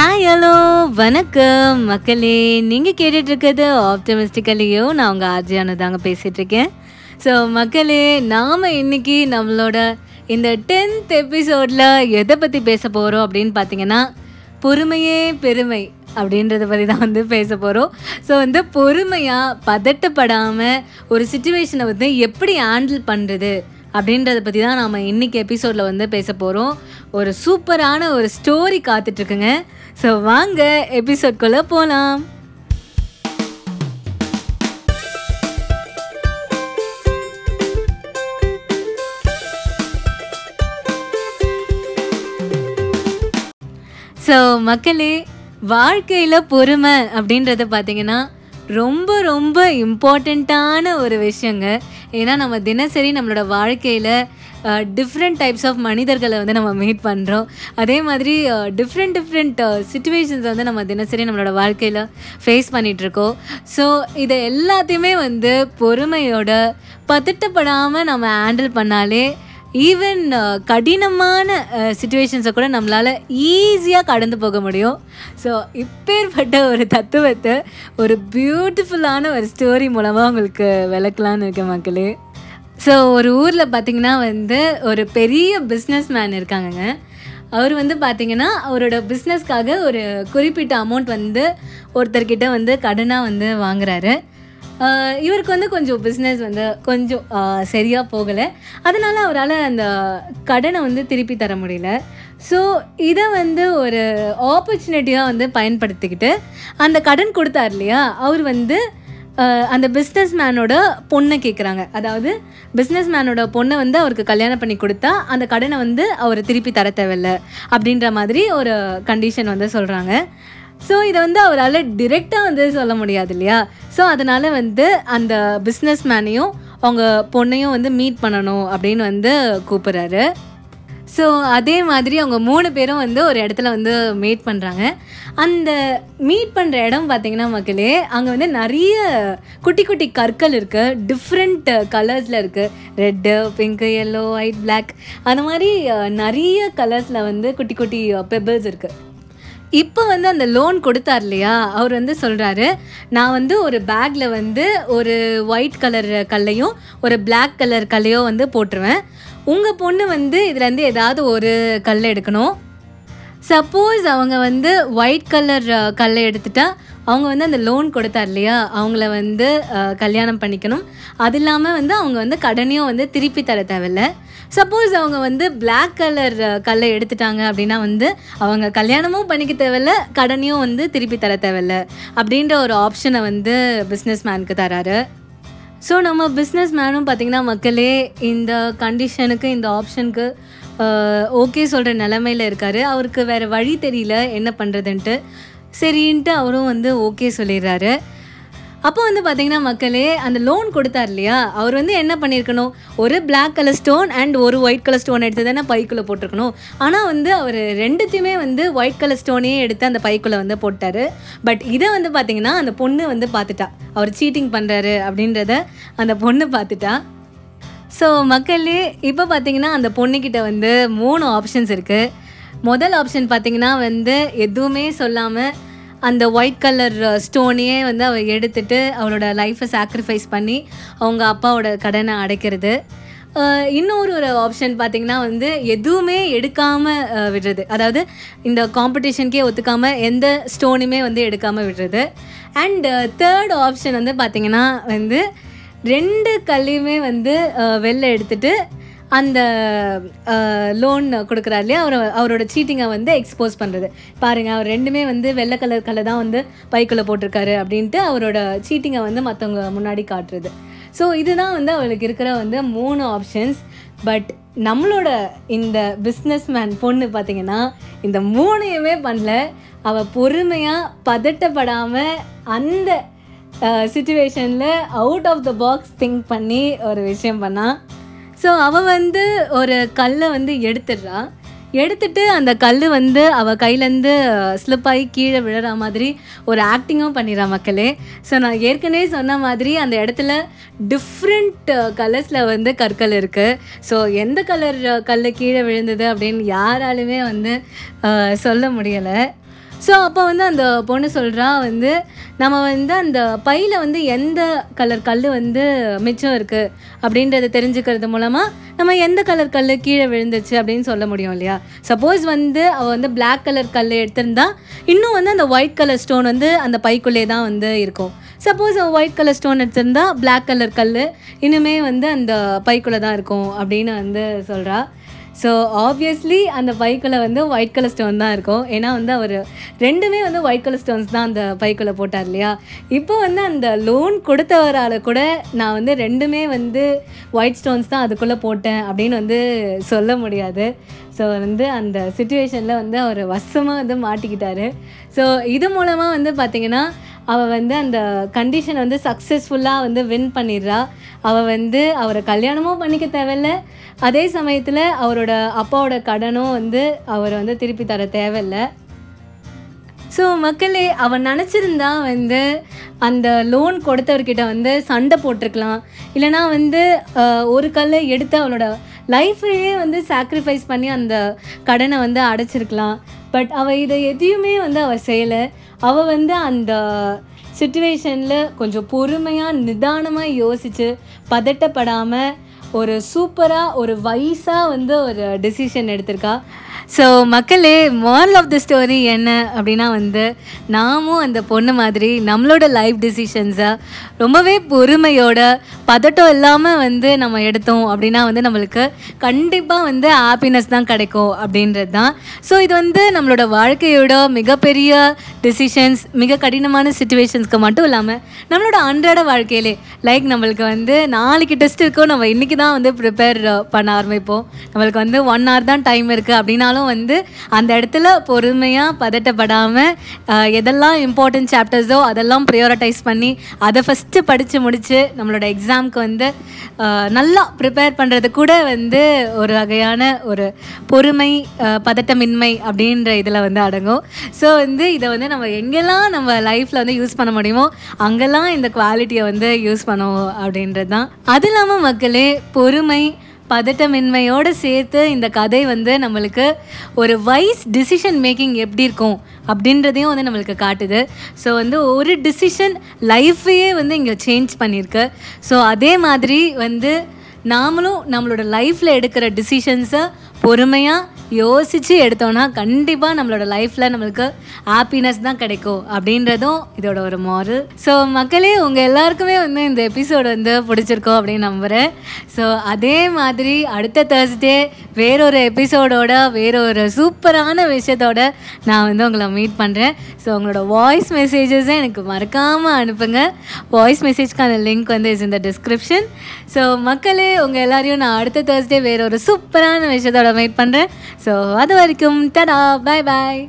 Hi hello வணக்கம். மக்களே நீங்கள் கேட்டுட்ருக்கிறது ஆப்டமிஸ்டிக்கலையோ நான் உங்கள் ஆர்ஜியானு தாங்க பேசிகிட்ருக்கேன் ஸோ மக்களே நாம் இன்னைக்கு நம்மளோட இந்த டென்த் எபிசோடில் எதை பற்றி பேச போகிறோம் அப்படின்னு பார்த்தீங்கன்னா பொறுமையே பெருமை அப்படின்றத பற்றி தான் வந்து பேச போகிறோம் ஸோ வந்து பொறுமையாக பதட்டப்படாமல் ஒரு சுச்சுவேஷனை வந்து எப்படி ஹேண்டில் பண்ணுறது அப்படின்றத பற்றி தான் நாம் இன்றைக்கி எபிசோடில் வந்து பேச போகிறோம் ஒரு சூப்பரான ஒரு ஸ்டோரி காத்துட்ருக்குங்க. ஸோ வாங்க எபிசோட்குள்ளே போகலாம் ஸோ மக்களே வாழ்க்கையில் பொறுமை அப்படின்றத பார்த்தீங்கன்னா ரொம்ப ரொம்ப இம்பார்ட்டண்ட்டான ஒரு விஷயங்க. ஏன்னா நம்ம தினசரி நம்மளோட வாழ்க்கையில் டிஃப்ரெண்ட் டைப்ஸ் ஆஃப் மனிதர்களை வந்து நம்ம மீட் பண்ணுறோம் அதே மாதிரி டிஃப்ரெண்ட் டிஃப்ரெண்ட் சுச்சுவேஷன்ஸ் வந்து நம்ம தினசரி நம்மளோட வாழ்க்கையில் ஃபேஸ் பண்ணிகிட்ருக்கோம் ஸோ இதை எல்லாத்தையுமே வந்து பொறுமையோட பதட்டப்படாமல் நம்ம ஹேண்டில் பண்ணாலே ஈவன் uh, கடினமான uh, சுச்சுவேஷன்ஸை கூட நம்மளால் ஈஸியாக கடந்து போக முடியும். ஸோ இப்பேற்பட்ட ஒரு தத்துவத்தை ஒரு பியூட்டிஃபுல்லான ஒரு ஸ்டோரி மூலமாக உங்களுக்கு விளக்கலான்னு இருக்கேன் மக்களே. ஸோ ஒரு ஊரில் பார்த்திங்கன்னா வந்து ஒரு பெரிய பிஸ்னஸ் மேன் இருக்காங்கங்க. அவர் வந்து பார்த்திங்கன்னா அவரோட பிஸ்னஸ்க்காக ஒரு குறிப்பிட்ட அமௌண்ட் வந்து ஒருத்தர்கிட்ட வந்து கடனாக வந்து வாங்குறாரு. இவருக்கு வந்து கொஞ்சம் பிஸ்னஸ் வந்து கொஞ்சம் சரியாக போகலை. அதனால் அவரால் அந்த கடனை வந்து திருப்பி தர முடியல. ஸோ இதை வந்து ஒரு ஆப்பர்ச்சுனிட்டியாக வந்து பயன்படுத்திக்கிட்டு அந்த கடன் கொடுத்தார் இல்லையா? அவர் வந்து அந்த பிஸ்னஸ் மேனோட பொண்ணை கேட்குறாங்க அதாவது பிஸ்னஸ் மேனோட பொண்ணை வந்து அவருக்கு கல்யாணம் பண்ணி கொடுத்தா அந்த கடனை வந்து அவர் திருப்பி தர தேவையில்ல அப்படின்ற மாதிரி ஒரு கண்டிஷன் வந்து சொல்கிறாங்க ஸோ இதை வந்து அவரால் டிரெக்டாக வந்து சொல்ல முடியாது இல்லையா? ஸோ அதனால் வந்து அந்த பிஸ்னஸ் மேனையும் அவங்க பொண்ணையும் வந்து மீட் பண்ணணும் அப்படின்னு வந்து கூப்பிட்றாரு. ஸோ அதே மாதிரி அவங்க மூணு பேரும் வந்து ஒரு இடத்துல வந்து மீட் பண்ணுறாங்க அந்த மீட் பண்ணுற இடம் பார்த்திங்கன்னா மக்களே அங்கே வந்து நிறைய குட்டி குட்டி கற்கள் இருக்குது டிஃப்ரெண்ட் கலர்ஸில் இருக்குது red pink yellow white black அந்த மாதிரி நிறைய கலர்ஸில் வந்து குட்டி குட்டி பெபிள்ஸ் இருக்குது இப்போ வந்து அந்த லோன் கொடுத்தார் இல்லையா? அவர் வந்து சொல்கிறாரு நான் வந்து ஒரு பேக்கில் வந்து ஒரு ஒயிட் கலர் கல்லையும் ஒரு பிளாக் கலர் கல்லையும் வந்து போட்டுருவேன். உங்கள் பொண்ணு வந்து இதுலேருந்து ஏதாவது ஒரு கல் எடுக்கணும். சப்போஸ் அவங்க வந்து ஒயிட் கலர் கல்லை எடுத்துட்டா அவங்க வந்து அந்த லோன் கொடுத்தார் இல்லையா? அவங்கள வந்து கல்யாணம் பண்ணிக்கணும். அது இல்லாமல் வந்து அவங்க வந்து கடனையும் வந்து திருப்பி தர தேவையில்ல. சப்போஸ் அவங்க வந்து பிளாக் கலர் கல்லை எடுத்துட்டாங்க அப்படின்னா வந்து அவங்க கல்யாணமும் பண்ணிக்க தேவையில்ல கடனையும் வந்து திருப்பி தர தேவையில்ல அப்படின்ற ஒரு ஆப்ஷனை வந்து பிஸ்னஸ் மேனுக்கு தராரு. ஸோ நம்ம பிஸ்னஸ் மேனும் பார்த்திங்கன்னா மக்களே இந்த கண்டிஷனுக்கு இந்த ஆப்ஷனுக்கு ஓகே சொல்கிற நிலமையில இருக்கார். அவருக்கு வேறு வழி தெரியல என்ன பண்ணுறதுன்ட்டு சரின்ட்டு அவரும் வந்து ஓகே சொல்லிடுறாரு. அப்போ வந்து பார்த்தீங்கன்னா மக்களே அந்த லோன் கொடுத்தார் இல்லையா அவர் வந்து என்ன பண்ணியிருக்கணும் ஒரு பிளாக் கலர் ஸ்டோன் அண்ட் ஒரு ஒயிட் கலர் ஸ்டோன் எடுத்து தானே பைக்குள்ளே போட்டிருக்கணும். ஆனால் வந்து அவர் ரெண்டுத்தையுமே வந்து ஒயிட் கலர் ஸ்டோனையே எடுத்து அந்த பைக்குள்ளே வந்து போட்டார். பட் இதை வந்து பார்த்தீங்கன்னா அந்த பொண்ணு வந்து பார்த்துட்டா அவர் சீட்டிங் பண்ணுறாரு அப்படின்றத அந்த பொண்ணு பார்த்துட்டா ஸோ மக்களே இப்போ பார்த்தீங்கன்னா அந்த பொண்ணுக்கிட்ட வந்து மூணு ஆப்ஷன்ஸ் இருக்குது முதல் ஆப்ஷன் பார்த்தீங்கன்னா வந்து எதுவுமே சொல்லாமல் அந்த ஒயிட் கலர் ஸ்டோனையே வந்து அவள் எடுத்துட்டு அவளோட லைஃப்பை சாக்ரிஃபைஸ் பண்ணி அவங்க அப்பாவோட கடனை அடைக்கிறது. இன்னொரு ஒரு ஆப்ஷன் பார்த்திங்கன்னா வந்து எதுவுமே எடுக்காமல் விடுறது. அதாவது இந்த காம்படிஷனுக்கே ஒத்துக்காமல் எந்த ஸ்டோனுமே வந்து எடுக்காமல் விடுறது. அண்ட் தேர்ட் ஆப்ஷன் வந்து பார்த்திங்கன்னா வந்து ரெண்டு கல்லையுமே வந்து வெளில எடுத்துட்டு அந்த லோன் கொடுக்குறாரு இல்லையா? அவர் அவரோட சீட்டிங்கை வந்து எக்ஸ்போஸ் பண்ணுறது பாருங்கள் அவர் ரெண்டுமே வந்து வெள்ளை கலர் கலர் தான் வந்து பைக்குள்ளே போட்டிருக்காரு அப்படின்ட்டு அவரோட சீட்டிங்கை வந்து மற்றவங்க முன்னாடி காட்டுறது. ஸோ இதுதான் வந்து அவளுக்கு இருக்கிற வந்து மூணு ஆப்ஷன்ஸ் பட் நம்மளோட இந்த பிஸ்னஸ் மேன் பொண்ணு பார்த்தீங்கன்னா இந்த மூணையுமே பண்ணல. அவள் பொறுமையாக பதட்டப்படாமல் அந்த சுச்சுவேஷனில் out of the box think பண்ணி ஒரு விஷயம் பண்ணால் ஸோ அவள் வந்து ஒரு கல்லை வந்து எடுத்துடுறா. எடுத்துட்டு அந்த கல் வந்து அவள் கையிலேருந்து ஸ்லிப் ஆகி கீழே விழுற மாதிரி ஒரு ஆக்டிங்கும் பண்ணிடுறா மக்களே. ஸோ நான் ஏற்கனவே சொன்ன மாதிரி அந்த இடத்துல டிஃப்ரெண்ட் கலர்ஸில் வந்து கற்கள் இருக்குது ஸோ எந்த கலர் கல் கீழே விழுந்தது அப்படின்னு யாராலுமே வந்து சொல்ல முடியலை. ஸோ அப்போ வந்து அந்த பொண்ணு சொல்கிறா வந்து நம்ம வந்து அந்த பையில் வந்து எந்த கலர் கல் வந்து மிச்சம் இருக்குது அப்படின்றத தெரிஞ்சுக்கிறது மூலமாக நம்ம எந்த கலர் கல் கீழே விழுந்துச்சு அப்படின்னு சொல்ல முடியும் இல்லையா? சப்போஸ் வந்து அவள் வந்து பிளாக் கலர் கல் எடுத்திருந்தா இன்னும் வந்து அந்த ஒயிட் கலர் ஸ்டோன் வந்து அந்த பைக்குள்ளே தான் வந்து இருக்கும். சப்போஸ் அவள் ஒயிட் கலர் ஸ்டோன் எடுத்திருந்தா பிளாக் கலர் கல் இன்னுமே வந்து அந்த பைக்குள்ளே தான் இருக்கும் அப்படின்னு வந்து சொல்கிறா ஸோ ஆப்வியஸ்லி அந்த பைக்குள்ளே வந்து ஒயிட் கலர் ஸ்டோன் தான் இருக்கும். ஏன்னா வந்து அவர் ரெண்டுமே வந்து ஒயிட் கலர் ஸ்டோன்ஸ் தான் அந்த பைக்குள்ளே போட்டார் இல்லையா? இப்போ வந்து அந்த லோன் கொடுத்தவரால் கூட நான் வந்து ரெண்டுமே வந்து ஒயிட் ஸ்டோன்ஸ் தான் அதுக்குள்ளே போட்டேன் அப்படின்னு வந்து சொல்ல முடியாது. ஸோ வந்து அந்த சுச்சுவேஷனில் வந்து அவர் வசமாக வந்து மாட்டிக்கிட்டாரு. ஸோ இது மூலமாக வந்து பார்த்திங்கன்னா அவள் வந்து அந்த கண்டிஷனை வந்து சக்ஸஸ்ஃபுல்லாக வந்து வின் பண்ணிடுறா. அவள் வந்து அவரை கல்யாணமும் பண்ணிக்க தேவையில்ல. அதே சமயத்தில் அவரோட அப்பாவோட கடனும் வந்து அவர் வந்து திருப்பி தர தேவையில்லை. ஸோ மக்களே அவன் நினச்சிருந்தா வந்து அந்த லோன் கொடுத்தவர்கிட்ட வந்து சண்டை போட்டிருக்கலாம். இல்லைனா வந்து ஒரு கல் எடுத்து அவளோட லைஃப்பையே வந்து சாக்ரிஃபைஸ் பண்ணி அந்த கடனை வந்து அடைச்சிருக்கலாம். பட் அவள் இதை எதையுமே வந்து அவள் செய்யலை. அவள் வந்து அந்த சுச்சுவேஷனில் கொஞ்சம் பொறுமையாக நிதானமாக யோசித்து பதட்டப்படாமல் ஒரு சூப்பராக ஒரு வைஸாக வந்து ஒரு டெசிஷன் எடுத்திருக்கா. ஸோ மக்களே மாரல் ஆஃப் த ஸ்டோரி என்ன அப்படின்னா வந்து நாமும் அந்த பொண்ணு மாதிரி நம்மளோட லைஃப் டிசிஷன்ஸை ரொம்பவே பொறுமையோட பதட்டம் இல்லாமல் வந்து நம்ம எடுத்தோம் அப்படின்னா வந்து நம்மளுக்கு கண்டிப்பாக வந்து ஹாப்பினஸ் தான் கிடைக்கும் அப்படின்றது தான். ஸோ இது வந்து நம்மளோட வாழ்க்கையோட மிகப்பெரிய டிசிஷன்ஸ் மிக கடினமான சுச்சுவேஷன்ஸ்க்கு மட்டும் இல்லாமல் நம்மளோட அன்றாட வாழ்க்கையிலே லைக் நம்மளுக்கு வந்து நாளைக்கு டெஸ்ட் இருக்கோ நம்ம இன்றைக்கி தான் வந்து ப்ரிப்பேர் பண்ண ஆரம்பிப்போம். நம்மளுக்கு வந்து ஒன் ஹவர் தான் டைம் இருக்குது அப்படின்னாலும் வந்து அந்த இடத்துல பொறுமையாக பதட்டப்படாமல் எதெல்லாம் இம்பார்ட்டன்ட் சாப்டர்ஸோ அதெல்லாம் ப்ரியாரிட்டைஸ் பண்ணி அதை ஃபஸ்ட்டு படித்து முடித்து நம்மளோட எக்ஸாம்க்கு வந்து நல்லா ப்ரிப்பேர் பண்ணுறது கூட வந்து ஒரு வகையான ஒரு பொறுமை பதட்டமின்மை அப்படின்ற இதில் வந்து அடங்கும். ஸோ வந்து இதை வந்து நம்ம எங்கெல்லாம் நம்ம லைஃப்பில் வந்து யூஸ் பண்ண முடியுமோ அங்கெல்லாம் இந்த குவாலிட்டியை வந்து யூஸ் பண்ணுவோம் அப்படின்றது தான் அது இல்லாமல் மக்களே பொறுமை பதட்டமின்மையோடு சேர்த்து இந்த கதை வந்து நம்மளுக்கு ஒரு வைஸ் டிசிஷன் மேக்கிங் எப்படி இருக்கும் அப்படின்றதையும் வந்து நம்மளுக்கு காட்டுது. ஸோ வந்து ஒரு டிசிஷன் லைஃப்பையே வந்து இங்கே சேஞ்ச் பண்ணியிருக்கு. ஸோ அதே மாதிரி வந்து நாமளும் நம்மளோட லைஃப்பில் எடுக்கிற டிசிஷன்ஸை பொறுமையாக யோசித்து எடுத்தோன்னா கண்டிப்பாக நம்மளோட லைஃப்பில் நம்மளுக்கு ஹாப்பினஸ் தான் கிடைக்கும் அப்படின்றதும் இதோட ஒரு மாரல் ஸோ மக்களே உங்கள் எல்லாருக்குமே வந்து இந்த எபிசோடு வந்து பிடிச்சிருக்கோம் அப்படின்னு நம்புகிறேன் ஸோ அதே மாதிரி அடுத்த தேர்ஸ்டே வேறொரு எபிசோடோட வேறொரு சூப்பரான விஷயத்தோட நான் வந்து உங்களை மீட் பண்ணுறேன் ஸோ உங்களோட வாய்ஸ் மெசேஜஸை எனக்கு மறக்காமல் அனுப்புங்க. வாய்ஸ் மெசேஜ்க்கான லிங்க் வந்து இஸ் இந்த டிஸ்கிரிப்ஷன் ஸோ மக்களே உங்கள் எல்லாரையும் நான் அடுத்த தேர்ஸ்டே வேற ஒரு சூப்பரான விஷயத்தோட மீட் பண்ணுறேன் ஸோ அது வரைக்கும் டடா பாய் பாய்